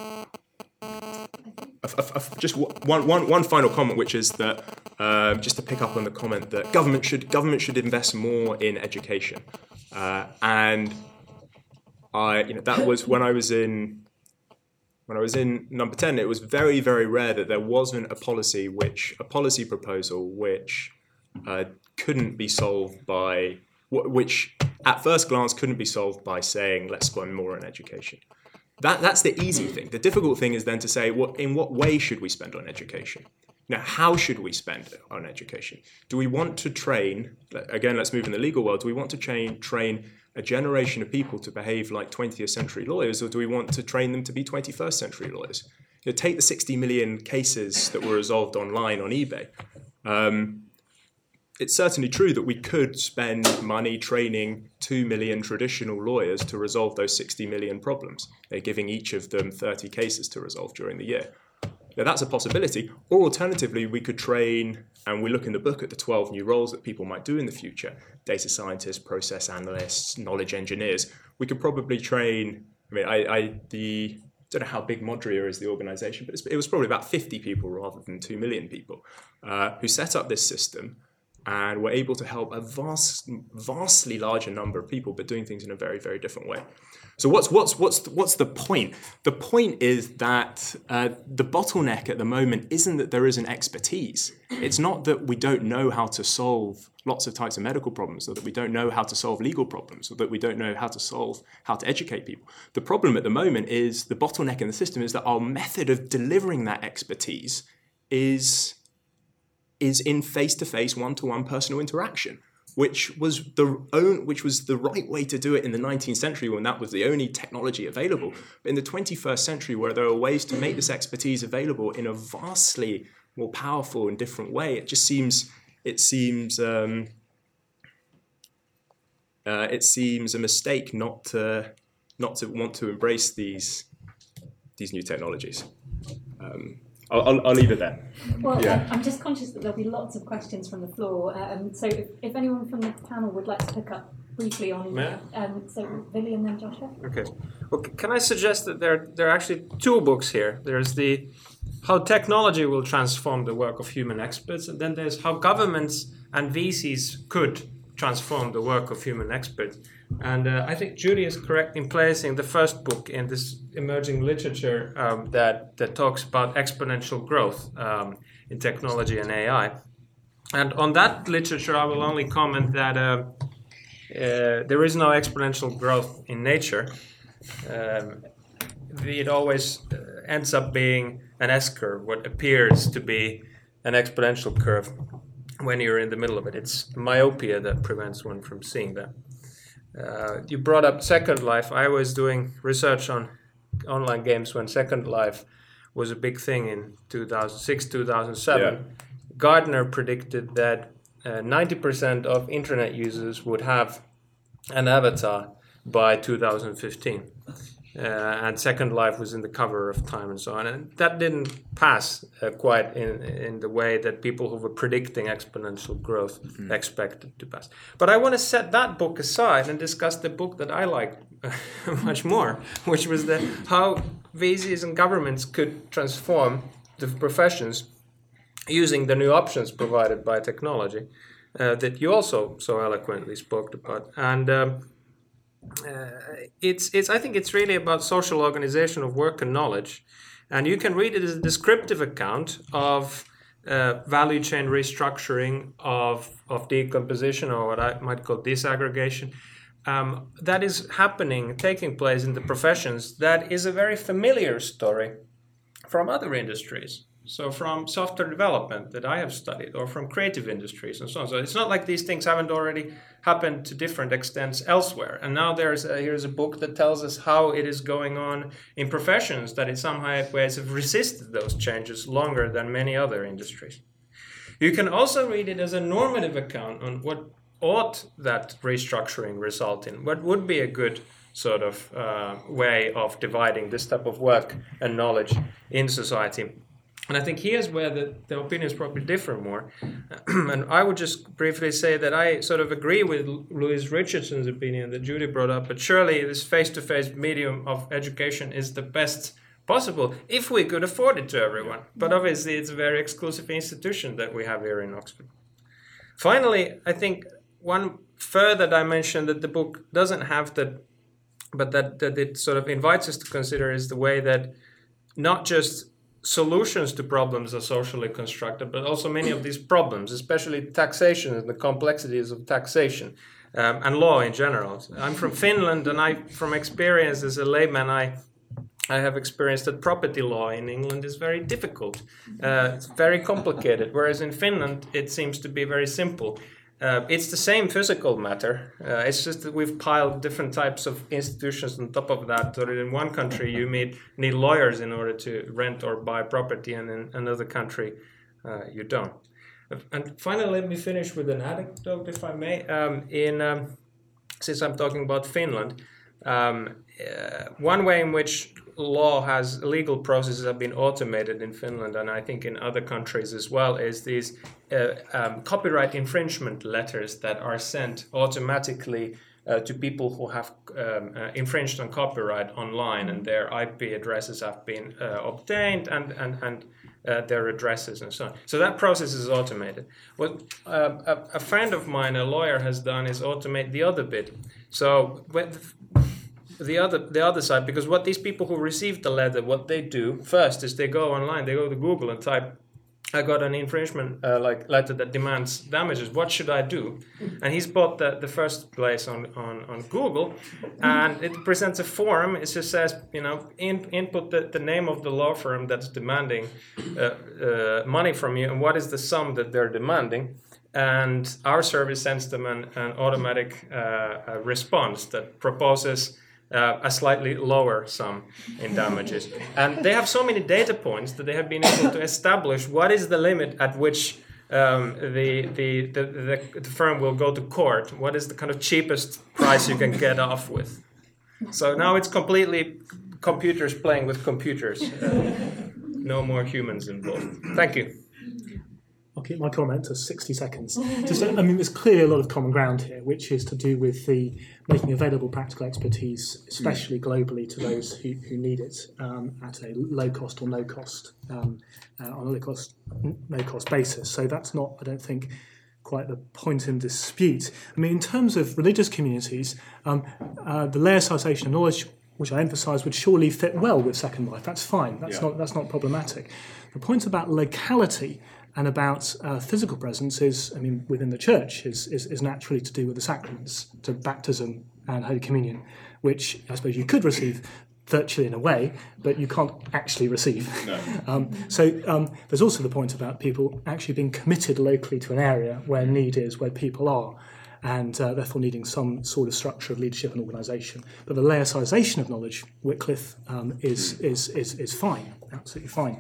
just one, one, one final comment, which is that uh, just to pick up on the comment that government should government should invest more in education, uh, and I you know that was when I was in when I was in number 10, it was very, very rare that there wasn't a policy which, a policy proposal which uh, couldn't be solved by, which at first glance couldn't be solved by saying, let's spend more on education. That, that's the easy thing. The difficult thing is then to say, what, in what way should we spend on education? Now, how should we spend on education? Do we want to train, again, let's move in the legal world, do we want to train, train a generation of people to behave like 20th century lawyers, or do we want to train them to be 21st century lawyers? You know, take the 60 million cases that were resolved online on eBay. Um, it's certainly true that we could spend money training 2 million traditional lawyers to resolve those 60 million problems, They're giving each of them 30 cases to resolve during the year. Now, that's a possibility. Or alternatively, we could train, and we look in the book at the 12 new roles that people might do in the future data scientists, process analysts, knowledge engineers. We could probably train, I mean, I, I the don't know how big Modria is the organization, but it was probably about 50 people rather than 2 million people uh, who set up this system and we're able to help a vast, vastly larger number of people, but doing things in a very, very different way. So what's what's what's the, what's the point? The point is that uh, the bottleneck at the moment isn't that there isn't expertise. It's not that we don't know how to solve lots of types of medical problems, or that we don't know how to solve legal problems, or that we don't know how to solve how to educate people. The problem at the moment is the bottleneck in the system is that our method of delivering that expertise is is in face-to-face one-to-one personal interaction which was the own, which was the right way to do it in the 19th century when that was the only technology available. But in the 21st century, where there are ways to make this expertise available in a vastly more powerful and different way, it just seems it seems um, uh, it seems a mistake not to not to want to embrace these these new technologies. Um, I'll, I'll, I'll, leave it there. Well, yeah. I'm just conscious that there'll be lots of questions from the floor. Um, so if, if, anyone from the panel would like to pick up briefly on, um, so Vili and then Joshua. Okay. Well, can I suggest that there there are actually two books here? There's the how technology will transform the work of human experts, and then there's how governments and VCs could transform the work of human experts. And uh, I think Judy is correct in placing the first book in this emerging literature um, that, that talks about exponential growth um, in technology and AI. And on that literature, I will only comment that uh, uh, there is no exponential growth in nature. Um, it always uh, ends up being an S curve, what appears to be an exponential curve when you're in the middle of it. It's myopia that prevents one from seeing that. Uh, you brought up Second Life. I was doing research on online games when Second Life was a big thing in 2006, 2007. Yeah. Gartner predicted that uh, 90% of internet users would have an avatar by 2015 uh, and Second Life was in the cover of Time and so on. And that didn't pass uh, quite in in the way that people who were predicting exponential growth mm-hmm. expected to pass. But I want to set that book aside and discuss the book that I like much more, which was the how VCs and governments could transform the professions using the new options provided by technology uh, that you also so eloquently spoke about. And um, it's it's I think it's really about social organization of work and knowledge, and you can read it as a descriptive account of uh, value chain restructuring of, of decomposition or what I might call disaggregation. Um, that is happening, taking place in the professions, that is a very familiar story from other industries. So, from software development that I have studied, or from creative industries and so on. So, it's not like these things haven't already happened to different extents elsewhere. And now there's a, here's a book that tells us how it is going on in professions that in some ways have resisted those changes longer than many other industries. You can also read it as a normative account on what ought that restructuring result in, what would be a good sort of uh, way of dividing this type of work and knowledge in society. And I think here's where the, the opinions probably differ more. and I would just briefly say that I sort of agree with Louise Richardson's opinion that Judy brought up, but surely this face to face medium of education is the best possible if we could afford it to everyone. But obviously, it's a very exclusive institution that we have here in Oxford. Finally, I think one further dimension that the book doesn't have that, but that, that it sort of invites us to consider is the way that not just solutions to problems are socially constructed, but also many of these problems, especially taxation and the complexities of taxation um, and law in general. I'm from Finland, and I, from experience as a layman, I I have experienced that property law in England is very difficult. Uh, it's very complicated, whereas in Finland it seems to be very simple. Uh, it's the same physical matter. Uh, it's just that we've piled different types of institutions on top of that. So in one country you need, need lawyers in order to rent or buy property, and in another country uh, you don't. And finally, let me finish with an anecdote, if I may. Um, in um, since I'm talking about Finland, um, uh, one way in which law has legal processes have been automated in Finland and I think in other countries as well is these uh, um, copyright infringement letters that are sent automatically uh, to people who have um, uh, infringed on copyright online and their IP addresses have been uh, obtained and and and uh, their addresses and so on. So that process is automated. What um, a, a friend of mine, a lawyer, has done is automate the other bit. So the other the other side because what these people who receive the letter what they do first is they go online they go to google and type i got an infringement uh, like letter that demands damages. What should i do? And he's bought the, the first place on, on, on google and it presents a form. It just says you know in, input the, the name of the law firm that's demanding uh, uh, money from you and what is the sum that they're demanding? And our service sends them an, an automatic uh, response that proposes uh, a slightly lower sum in damages. And they have so many data points that they have been able to establish what is the limit at which um, the, the, the, the, firm will go to court. What is the kind of cheapest price you can get off with? So now it's completely computers playing with computers. Uh, no more humans involved. Thank you. I'll keep my comment to 60 seconds. Just, I mean, there's clearly a lot of common ground here, which is to do with the making available practical expertise, especially globally, to those who, who need it um, at a low cost or no cost, um, uh, on a low cost, no cost basis. So that's not, I don't think, quite the point in dispute. I mean, in terms of religious communities, um, uh, the laicization of knowledge, which I emphasise, would surely fit well with Second Life. That's fine. That's yeah. not that's not problematic. The point about locality and about uh, physical presence is, I mean, within the church is, is, is naturally to do with the sacraments, to baptism and Holy Communion, which I suppose you could receive virtually in a way, but you can't actually receive. No. Um, so um, there's also the point about people actually being committed locally to an area where need is, where people are, and uh, therefore needing some sort of structure of leadership and organisation. But the laicization of knowledge, Wycliffe, um, is, is, is, is fine, absolutely fine.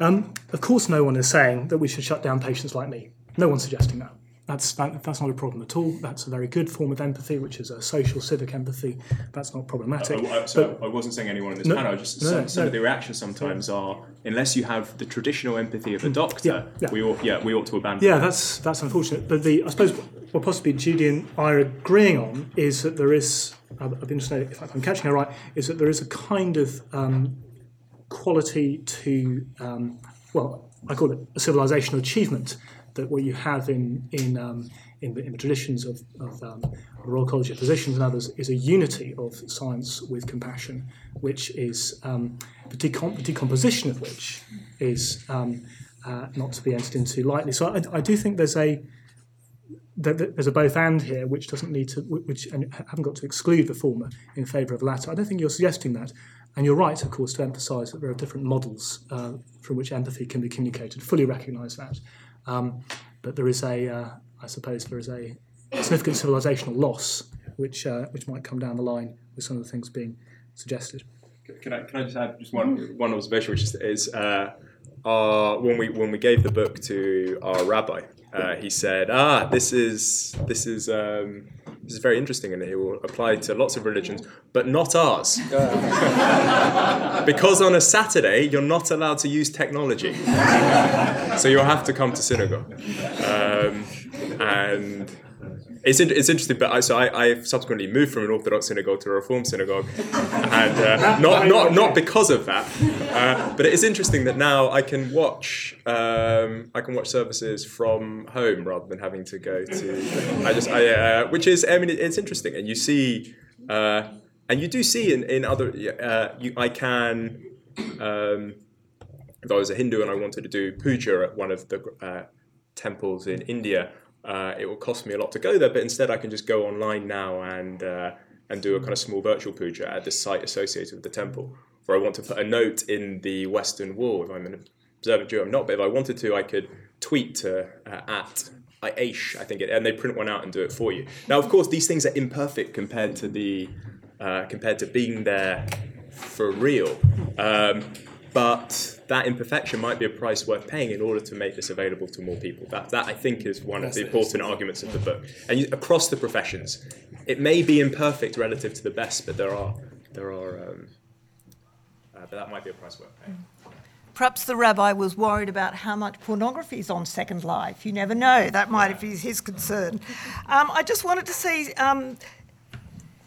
Um, of course, no one is saying that we should shut down patients like me. No one's suggesting that. That's, that, that's not a problem at all. That's a very good form of empathy, which is a social civic empathy. That's not problematic. Uh, so but, I wasn't saying anyone in this no, panel. Just no, some, no, some of the reactions sometimes are, unless you have the traditional empathy of a doctor, yeah, yeah. we ought, yeah, we ought to abandon. Yeah, that. that's that's unfortunate. But the I suppose what possibly Judy and I are agreeing on is that there is. I've been interested if I'm catching her right. Is that there is a kind of um, quality to um, well, I call it a civilizational achievement that what you have in in um, in, the, in, the, traditions of, of um, Royal College of Physicians and others is a unity of science with compassion, which is um, the, decom- the, decomposition of which is um, uh, not to be entered into lightly. So I, I do think there's a there's a both and here, which doesn't need to, which and haven't got to exclude the former in favour of the latter. I don't think you're suggesting that, and you're right, of course, to emphasise that there are different models uh, from which empathy can be communicated. Fully recognise that, um, but there is a, uh, I suppose, there is a significant civilizational loss, which uh, which might come down the line with some of the things being suggested. Can I, can I just add just one one observation, which is, is uh, our, when we when we gave the book to our rabbi, uh, he said, "Ah, this is this is um, this is very interesting, and it will apply to lots of religions, but not ours, because on a Saturday you're not allowed to use technology, so you'll have to come to synagogue." Um, and it's, it's interesting, but I, so I, I subsequently moved from an Orthodox synagogue to a Reform synagogue, and uh, not not not because of that, uh, but it is interesting that now I can watch um, I can watch services from home rather than having to go to. I just I, uh, which is I mean it's interesting, and you see, uh, and you do see in in other uh, you, I can. Um, if I was a Hindu and I wanted to do puja at one of the uh, temples in India, uh, it will cost me a lot to go there, but instead I can just go online now and uh, and do a kind of small virtual puja at the site associated with the temple. Or I want to put a note in the Western Wall. If I'm an observant Jew, I'm not, but if I wanted to, I could tweet to uh, at Aish, I think, it, and they print one out and do it for you. Now, of course, these things are imperfect compared to the uh, compared to being there for real. Um, but that imperfection might be a price worth paying in order to make this available to more people. That, that I think is one of the important arguments of the book. And you, across the professions, it may be imperfect relative to the best, but there are there are. Um, uh, but that might be a price worth paying. Perhaps the rabbi was worried about how much pornography is on Second Life. You never know. That might be his concern. Um, I just wanted to say. Um,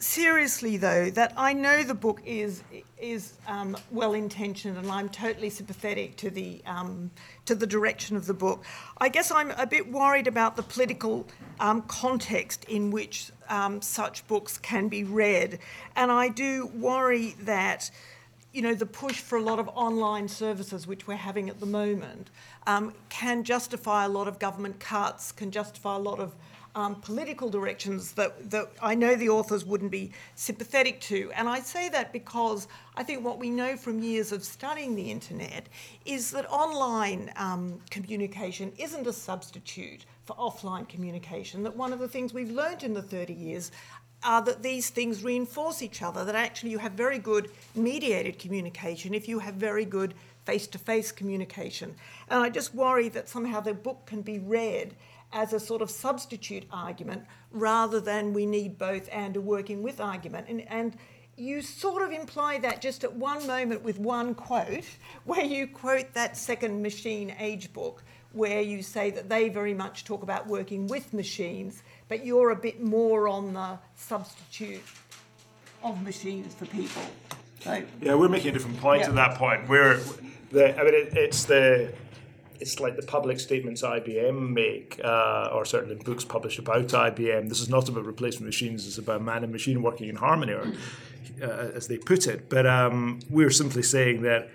seriously, though, that I know the book is is um, well intentioned, and I'm totally sympathetic to the um, to the direction of the book. I guess I'm a bit worried about the political um, context in which um, such books can be read, and I do worry that. You know, the push for a lot of online services, which we're having at the moment, um, can justify a lot of government cuts, can justify a lot of um, political directions that, that I know the authors wouldn't be sympathetic to. And I say that because I think what we know from years of studying the internet is that online um, communication isn't a substitute for offline communication, that one of the things we've learned in the 30 years are that these things reinforce each other, that actually you have very good mediated communication if you have very good face to face communication. And I just worry that somehow the book can be read as a sort of substitute argument rather than we need both and a working with argument. And, and you sort of imply that just at one moment with one quote, where you quote that second machine age book, where you say that they very much talk about working with machines, but you're a bit more on the substitute of machines for people. So, yeah, we're making a different point yeah. at that point. We're the, I mean, it, it's the it's like the public statements IBM make, uh, or certainly books published about IBM. This is not about replacement machines; it's about man and machine working in harmony, or uh, as they put it. But um, we're simply saying that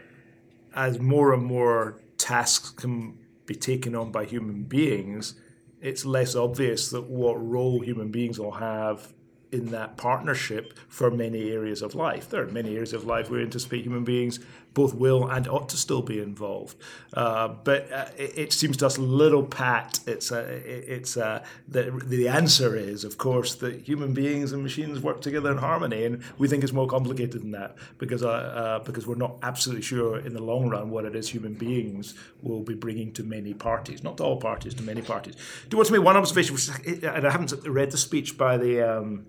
as more and more tasks can be taken on by human beings, it's less obvious that what role human beings will have in that partnership for many areas of life. There are many areas of life where we anticipate human beings both will and ought to still be involved. Uh, but uh, it, it, seems to us a little pat. It's uh, it's uh, the the answer is, of course, that human beings and machines work together in harmony, and we think it's more complicated than that because uh, uh, because we're not absolutely sure in the long run what it is human beings will be bringing to many parties, not to all parties, to many parties. Do you want to make one observation? Which, and I haven't read the speech by the. Um,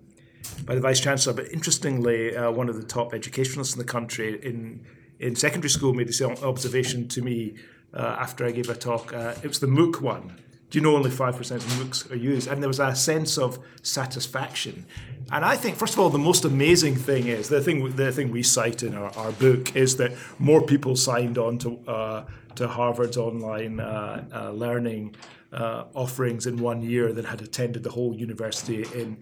by the Vice Chancellor, but interestingly, one of the top educationalists in the country in in secondary school made this observation to me uh, after I gave a talk. Uh, it was the MOOC one. do you know only 5% of MOOCs are used? And there was a sense of satisfaction. And I think, first of all, the most amazing thing is the thing the thing we cite in our, our book is that more people signed on to uh, to Harvard's online uh, uh, learning uh, offerings in one year than had attended the whole university in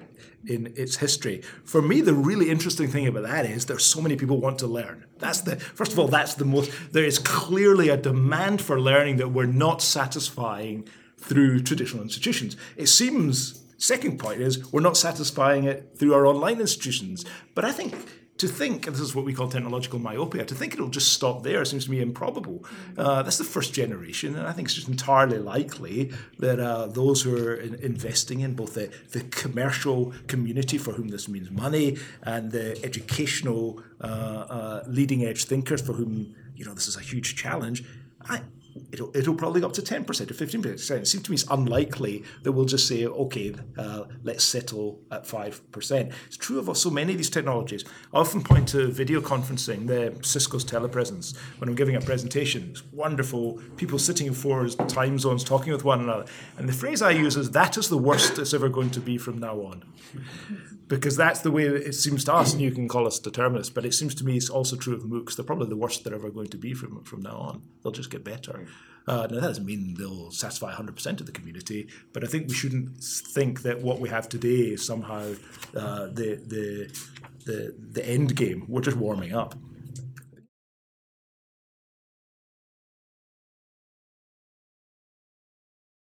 in its history. For me, the really interesting thing about that is there's so many people want to learn. That's the first of all, that's the most. There is clearly a demand for learning that we're not satisfying through traditional institutions. It seems. Second point is we're not satisfying it through our online institutions. But I think to think, and this is what we call technological myopia, to think it'll just stop there seems to me improbable. Uh, that's the first generation, and I think it's just entirely likely that uh, those who are in investing in both the, the commercial community for whom this means money and the educational uh, uh leading edge thinkers for whom you know this is a huge challenge. I, it'll, it'll probably go up to 10% or 15%. It seems to me it's unlikely that we'll just say, okay, uh, let's settle at 5%. It's true of so many of these technologies. I often point to video conferencing, the Cisco's telepresence, when I'm giving a presentation. It's wonderful, people sitting in four time zones talking with one another. And the phrase I use is, that is the worst it's ever going to be from now on because that's the way it seems to us, and you can call us determinists, but it seems to me it's also true of MOOCs. They're probably the worst they're ever going to be from, from now on. They'll just get better. Uh, now, that doesn't mean they'll satisfy 100% of the community, but I think we shouldn't think that what we have today is somehow uh, the, the, the, the end game. We're just warming up.